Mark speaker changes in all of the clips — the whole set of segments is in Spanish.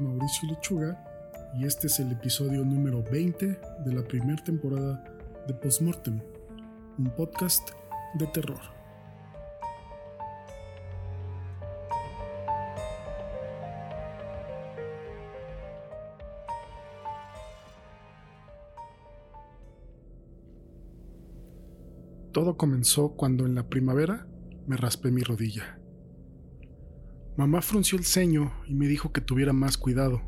Speaker 1: Mauricio Lechuga y este es el episodio número 20 de la primera temporada de Postmortem, un podcast de terror. Todo comenzó cuando en la primavera me raspé mi rodilla. Mamá frunció el ceño y me dijo que tuviera más cuidado.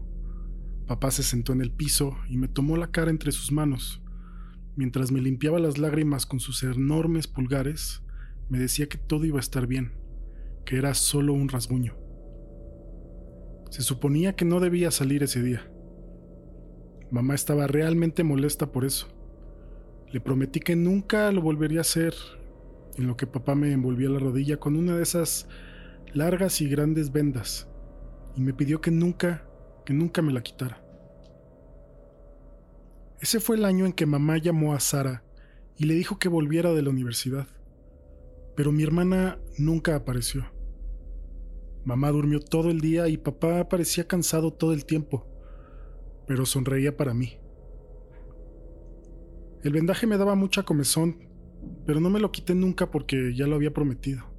Speaker 1: Papá se sentó en el piso y me tomó la cara entre sus manos. Mientras me limpiaba las lágrimas con sus enormes pulgares, me decía que todo iba a estar bien, que era solo un rasguño. Se suponía que no debía salir ese día. Mamá estaba realmente molesta por eso. Le prometí que nunca lo volvería a hacer, en lo que papá me envolvía la rodilla con una de esas largas y grandes vendas, y me pidió que nunca, que nunca me la quitara. Ese fue el año en que mamá llamó a Sara y le dijo que volviera de la universidad, pero mi hermana nunca apareció. Mamá durmió todo el día y papá parecía cansado todo el tiempo, pero sonreía para mí. El vendaje me daba mucha comezón, pero no me lo quité nunca porque ya lo había prometido.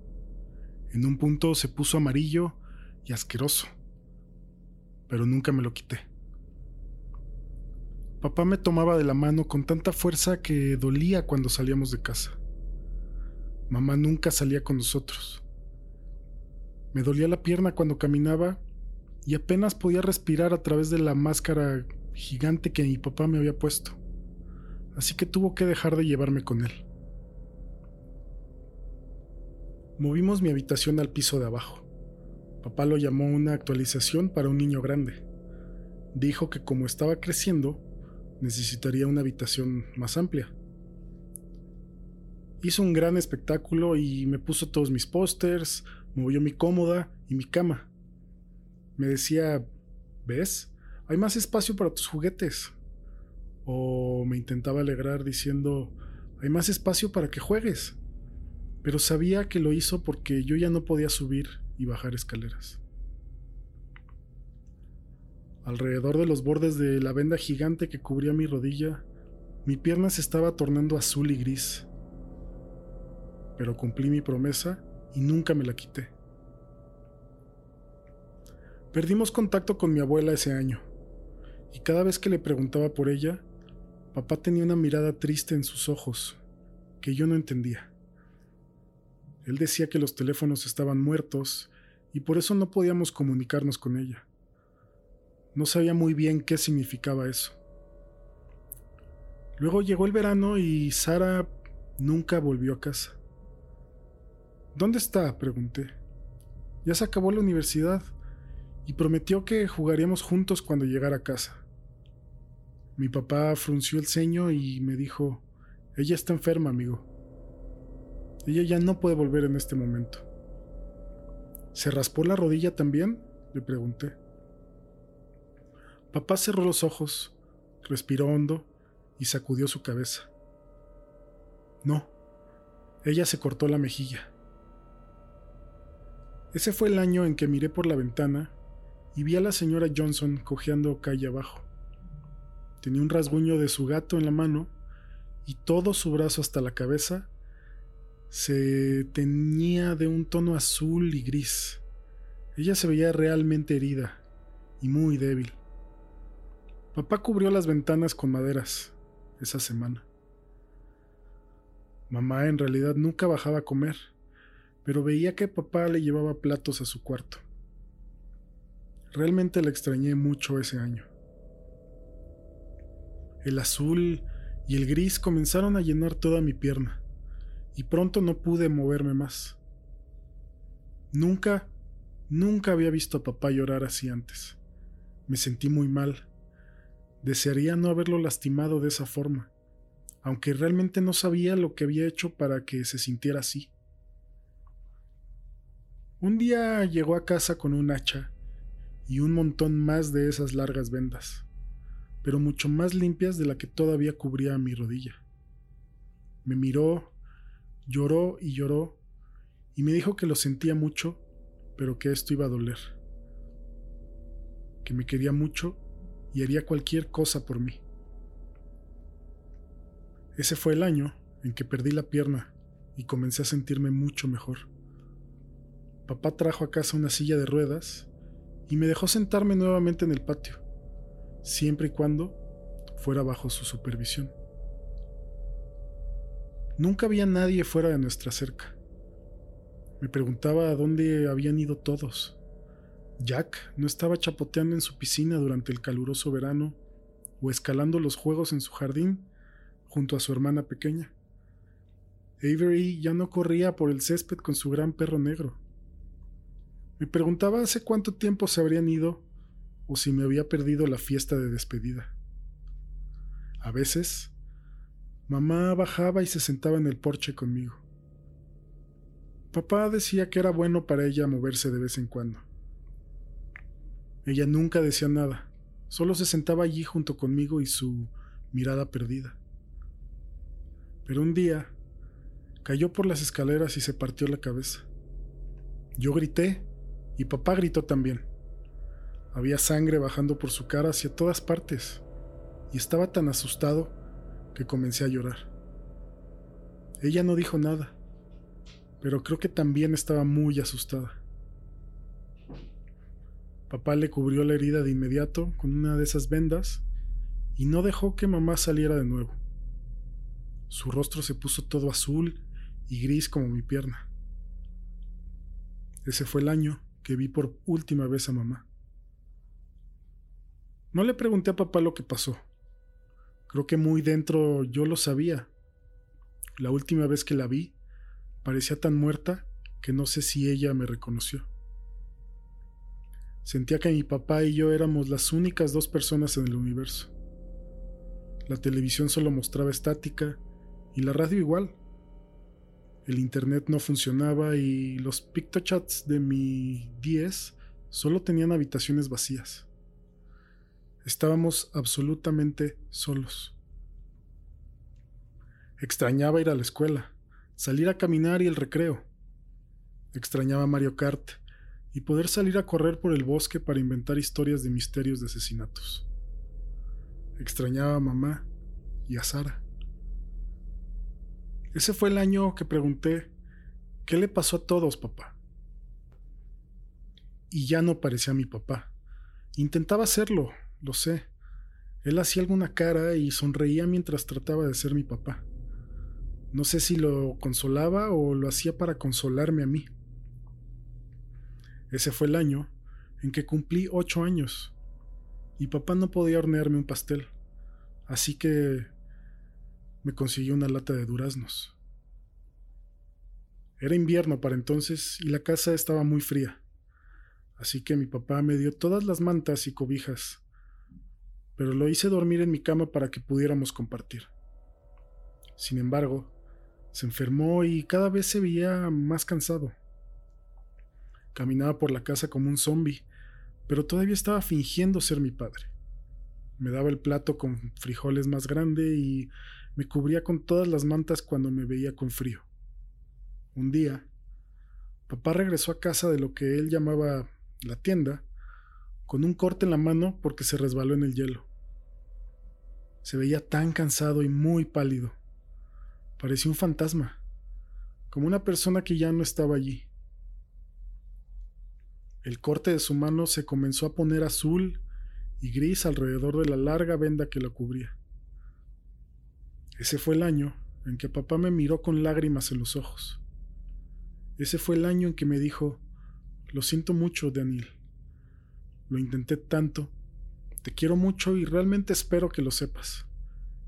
Speaker 1: En un punto se puso amarillo y asqueroso, pero nunca me lo quité. Papá me tomaba de la mano con tanta fuerza que dolía cuando salíamos de casa. Mamá nunca salía con nosotros. Me dolía la pierna cuando caminaba y apenas podía respirar a través de la máscara gigante que mi papá me había puesto. Así que tuvo que dejar de llevarme con él. Movimos mi habitación al piso de abajo. Papá lo llamó una actualización para un niño grande. Dijo que como estaba creciendo, necesitaría una habitación más amplia. Hizo un gran espectáculo y me puso todos mis pósters, movió mi cómoda y mi cama. Me decía, ¿ves? Hay más espacio para tus juguetes. O me intentaba alegrar diciendo, hay más espacio para que juegues pero sabía que lo hizo porque yo ya no podía subir y bajar escaleras. Alrededor de los bordes de la venda gigante que cubría mi rodilla, mi pierna se estaba tornando azul y gris. Pero cumplí mi promesa y nunca me la quité. Perdimos contacto con mi abuela ese año, y cada vez que le preguntaba por ella, papá tenía una mirada triste en sus ojos que yo no entendía. Él decía que los teléfonos estaban muertos y por eso no podíamos comunicarnos con ella. No sabía muy bien qué significaba eso. Luego llegó el verano y Sara nunca volvió a casa. ¿Dónde está? pregunté. Ya se acabó la universidad y prometió que jugaríamos juntos cuando llegara a casa. Mi papá frunció el ceño y me dijo, ella está enferma, amigo. Ella ya no puede volver en este momento. ¿Se raspó la rodilla también? Le pregunté. Papá cerró los ojos, respiró hondo y sacudió su cabeza. No, ella se cortó la mejilla. Ese fue el año en que miré por la ventana y vi a la señora Johnson cojeando calle abajo. Tenía un rasguño de su gato en la mano y todo su brazo hasta la cabeza se teñía de un tono azul y gris. Ella se veía realmente herida y muy débil. Papá cubrió las ventanas con maderas esa semana. Mamá en realidad nunca bajaba a comer, pero veía que papá le llevaba platos a su cuarto. Realmente la extrañé mucho ese año. El azul y el gris comenzaron a llenar toda mi pierna y pronto no pude moverme más. Nunca, nunca había visto a papá llorar así antes. Me sentí muy mal. Desearía no haberlo lastimado de esa forma, aunque realmente no sabía lo que había hecho para que se sintiera así. Un día llegó a casa con un hacha y un montón más de esas largas vendas, pero mucho más limpias de la que todavía cubría mi rodilla. Me miró Lloró y lloró y me dijo que lo sentía mucho, pero que esto iba a doler. que me quería mucho y haría cualquier cosa por mí. Ese fue el año en que perdí la pierna y comencé a sentirme mucho mejor. Papá trajo a casa una silla de ruedas y me dejó sentarme nuevamente en el patio, siempre y cuando fuera bajo su supervisión. Nunca había nadie fuera de nuestra cerca. Me preguntaba a dónde habían ido todos. Jack no estaba chapoteando en su piscina durante el caluroso verano o escalando los juegos en su jardín junto a su hermana pequeña. Avery ya no corría por el césped con su gran perro negro. Me preguntaba hace cuánto tiempo se habrían ido o si me había perdido la fiesta de despedida. A veces, mamá bajaba y se sentaba en el porche conmigo. Papá decía que era bueno para ella moverse de vez en cuando. Ella nunca decía nada, solo se sentaba allí junto conmigo y su mirada perdida. Pero un día cayó por las escaleras y se partió la cabeza. Yo grité y papá gritó también. Había sangre bajando por su cara hacia todas partes y estaba tan asustado que comencé a llorar. Ella no dijo nada, pero creo que también estaba muy asustada. Papá le cubrió la herida de inmediato con una de esas vendas y no dejó que mamá saliera de nuevo. Su rostro se puso todo azul y gris como mi pierna. Ese fue el año que vi por última vez a mamá. No le pregunté a papá lo que pasó. Creo que muy dentro yo lo sabía. La última vez que la vi, parecía tan muerta que no sé si ella me reconoció. Sentía que mi papá y yo éramos las únicas dos personas en el universo. La televisión solo mostraba estática y la radio igual. El internet no funcionaba y los pictochats de mi 10 solo tenían habitaciones vacías. Estábamos absolutamente solos. Extrañaba ir a la escuela, salir a caminar y el recreo. Extrañaba Mario Kart y poder salir a correr por el bosque para inventar historias de misterios de asesinatos. Extrañaba a mamá y a Sara. Ese fue el año que pregunté, ¿qué le pasó a todos, papá? Y ya no parecía mi papá. Intentaba hacerlo, lo sé. Él hacía alguna cara y sonreía mientras trataba de ser mi papá. No sé si lo consolaba o lo hacía para consolarme a mí. Ese fue el año en que cumplí ocho años y papá no podía hornearme un pastel, así que me consiguió una lata de duraznos. Era invierno para entonces y la casa estaba muy fría, así que mi papá me dio todas las mantas y cobijas, pero lo hice dormir en mi cama para que pudiéramos compartir. Sin embargo, se enfermó y cada vez se veía más cansado. Caminaba por la casa como un zombi, pero todavía estaba fingiendo ser mi padre. Me daba el plato con frijoles más grande y me cubría con todas las mantas cuando me veía con frío. Un día, papá regresó a casa de lo que él llamaba la tienda, con un corte en la mano porque se resbaló en el hielo. Se veía tan cansado y muy pálido. Parecía un fantasma, como una persona que ya no estaba allí. El corte de su mano se comenzó a poner azul y gris alrededor de la larga venda que lo cubría. Ese fue el año en que papá me miró con lágrimas en los ojos. Ese fue el año en que me dijo, lo siento mucho, Daniel. Lo intenté tanto. Te quiero mucho y realmente espero que lo sepas.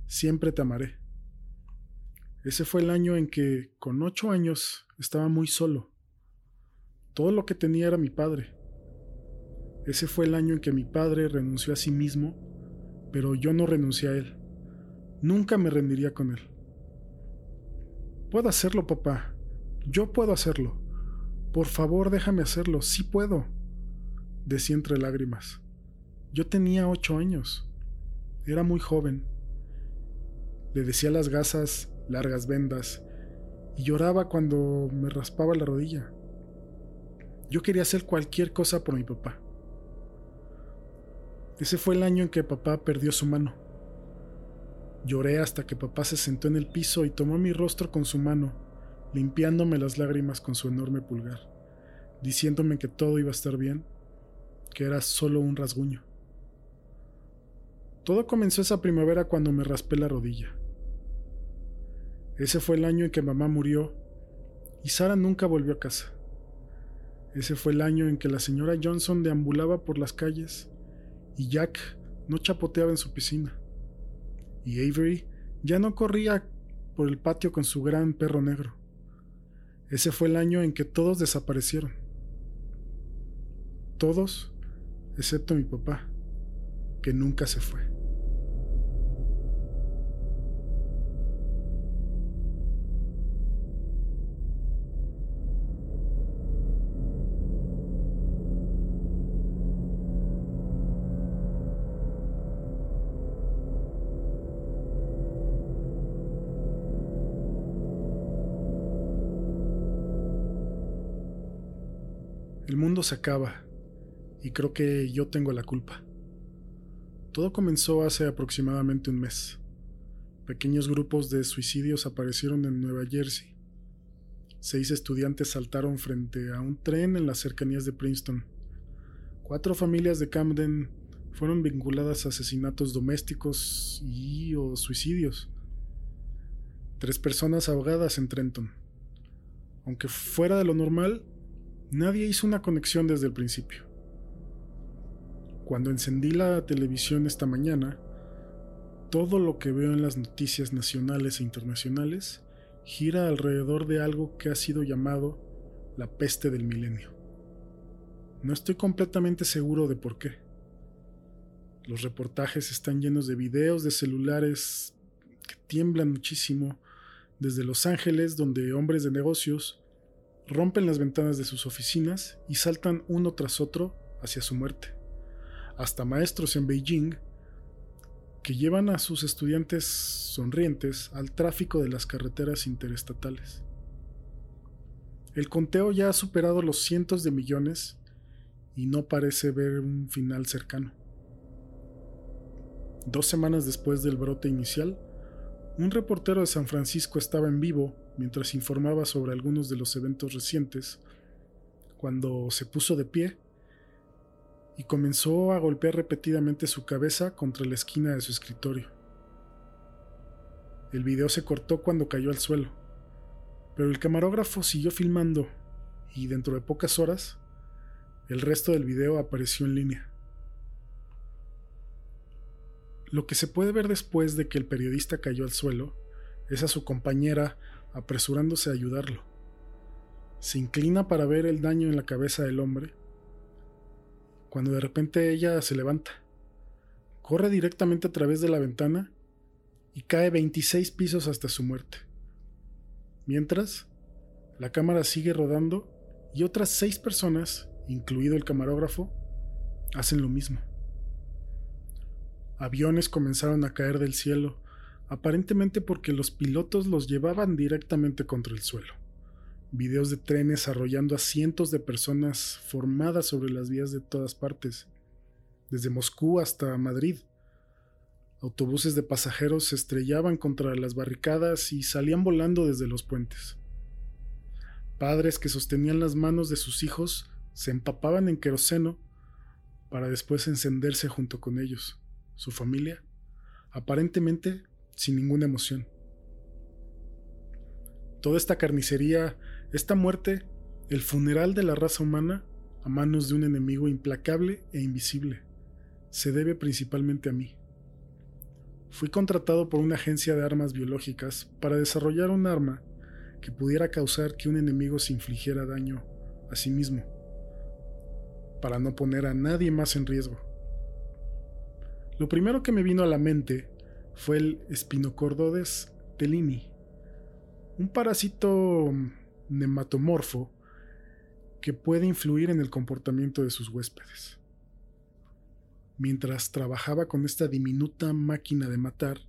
Speaker 1: Siempre te amaré. Ese fue el año en que, con ocho años, estaba muy solo. Todo lo que tenía era mi padre. Ese fue el año en que mi padre renunció a sí mismo, pero yo no renuncié a él. Nunca me rendiría con él. Puedo hacerlo, papá. Yo puedo hacerlo. Por favor, déjame hacerlo. Sí puedo. Decía entre lágrimas. Yo tenía ocho años. Era muy joven. Le decía las gasas, largas vendas, y lloraba cuando me raspaba la rodilla. Yo quería hacer cualquier cosa por mi papá. Ese fue el año en que papá perdió su mano. Lloré hasta que papá se sentó en el piso y tomó mi rostro con su mano, limpiándome las lágrimas con su enorme pulgar, diciéndome que todo iba a estar bien, que era solo un rasguño. Todo comenzó esa primavera cuando me raspé la rodilla. Ese fue el año en que mamá murió y Sara nunca volvió a casa. Ese fue el año en que la señora Johnson deambulaba por las calles y Jack no chapoteaba en su piscina. Y Avery ya no corría por el patio con su gran perro negro. Ese fue el año en que todos desaparecieron. Todos, excepto mi papá, que nunca se fue. Mundo se acaba y creo que yo tengo la culpa. Todo comenzó hace aproximadamente un mes. Pequeños grupos de suicidios aparecieron en Nueva Jersey. Seis estudiantes saltaron frente a un tren en las cercanías de Princeton. Cuatro familias de Camden fueron vinculadas a asesinatos domésticos y o suicidios. Tres personas ahogadas en Trenton. Aunque fuera de lo normal, Nadie hizo una conexión desde el principio. Cuando encendí la televisión esta mañana, todo lo que veo en las noticias nacionales e internacionales gira alrededor de algo que ha sido llamado la peste del milenio. No estoy completamente seguro de por qué. Los reportajes están llenos de videos de celulares que tiemblan muchísimo desde Los Ángeles, donde hombres de negocios rompen las ventanas de sus oficinas y saltan uno tras otro hacia su muerte. Hasta maestros en Beijing que llevan a sus estudiantes sonrientes al tráfico de las carreteras interestatales. El conteo ya ha superado los cientos de millones y no parece ver un final cercano. Dos semanas después del brote inicial, un reportero de San Francisco estaba en vivo mientras informaba sobre algunos de los eventos recientes, cuando se puso de pie y comenzó a golpear repetidamente su cabeza contra la esquina de su escritorio. El video se cortó cuando cayó al suelo, pero el camarógrafo siguió filmando y dentro de pocas horas el resto del video apareció en línea. Lo que se puede ver después de que el periodista cayó al suelo es a su compañera apresurándose a ayudarlo. Se inclina para ver el daño en la cabeza del hombre, cuando de repente ella se levanta, corre directamente a través de la ventana y cae 26 pisos hasta su muerte. Mientras, la cámara sigue rodando y otras seis personas, incluido el camarógrafo, hacen lo mismo. Aviones comenzaron a caer del cielo aparentemente porque los pilotos los llevaban directamente contra el suelo. Videos de trenes arrollando a cientos de personas formadas sobre las vías de todas partes, desde Moscú hasta Madrid. Autobuses de pasajeros se estrellaban contra las barricadas y salían volando desde los puentes. Padres que sostenían las manos de sus hijos se empapaban en queroseno para después encenderse junto con ellos. Su familia, aparentemente sin ninguna emoción. Toda esta carnicería, esta muerte, el funeral de la raza humana a manos de un enemigo implacable e invisible, se debe principalmente a mí. Fui contratado por una agencia de armas biológicas para desarrollar un arma que pudiera causar que un enemigo se infligiera daño a sí mismo, para no poner a nadie más en riesgo. Lo primero que me vino a la mente fue el Spinocordodes telini, un parásito nematomorfo que puede influir en el comportamiento de sus huéspedes. Mientras trabajaba con esta diminuta máquina de matar,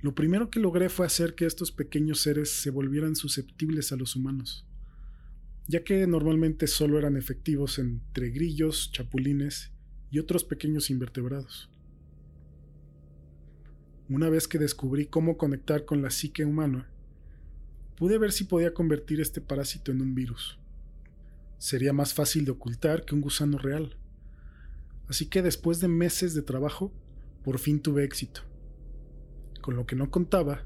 Speaker 1: lo primero que logré fue hacer que estos pequeños seres se volvieran susceptibles a los humanos, ya que normalmente solo eran efectivos entre grillos, chapulines y otros pequeños invertebrados. Una vez que descubrí cómo conectar con la psique humana, pude ver si podía convertir este parásito en un virus. Sería más fácil de ocultar que un gusano real. Así que después de meses de trabajo, por fin tuve éxito. Con lo que no contaba,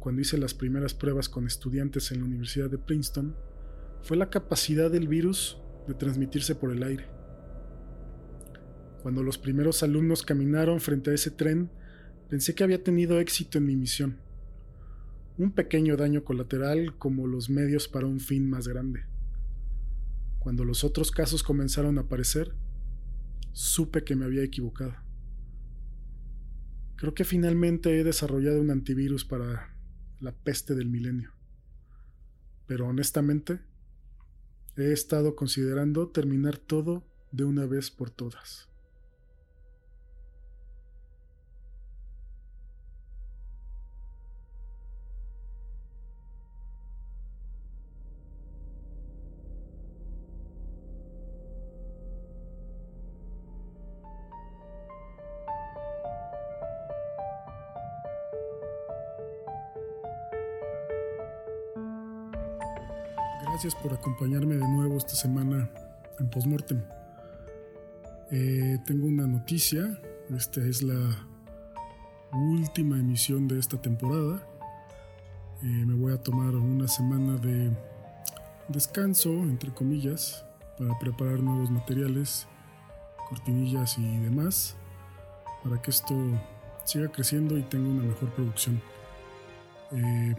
Speaker 1: cuando hice las primeras pruebas con estudiantes en la Universidad de Princeton, fue la capacidad del virus de transmitirse por el aire. Cuando los primeros alumnos caminaron frente a ese tren, Pensé que había tenido éxito en mi misión. Un pequeño daño colateral como los medios para un fin más grande. Cuando los otros casos comenzaron a aparecer, supe que me había equivocado. Creo que finalmente he desarrollado un antivirus para la peste del milenio. Pero honestamente, he estado considerando terminar todo de una vez por todas. Por acompañarme de nuevo esta semana en Postmortem. Eh, tengo una noticia. Esta es la última emisión de esta temporada. Eh, me voy a tomar una semana de descanso, entre comillas, para preparar nuevos materiales, cortinillas y demás, para que esto siga creciendo y tenga una mejor producción. Eh,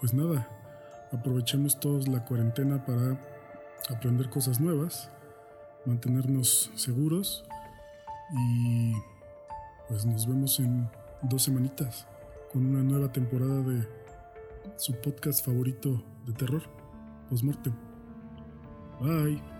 Speaker 1: pues nada, aprovechemos todos la cuarentena para aprender cosas nuevas, mantenernos seguros y pues nos vemos en dos semanitas con una nueva temporada de su podcast favorito de terror, Postmortem. Bye.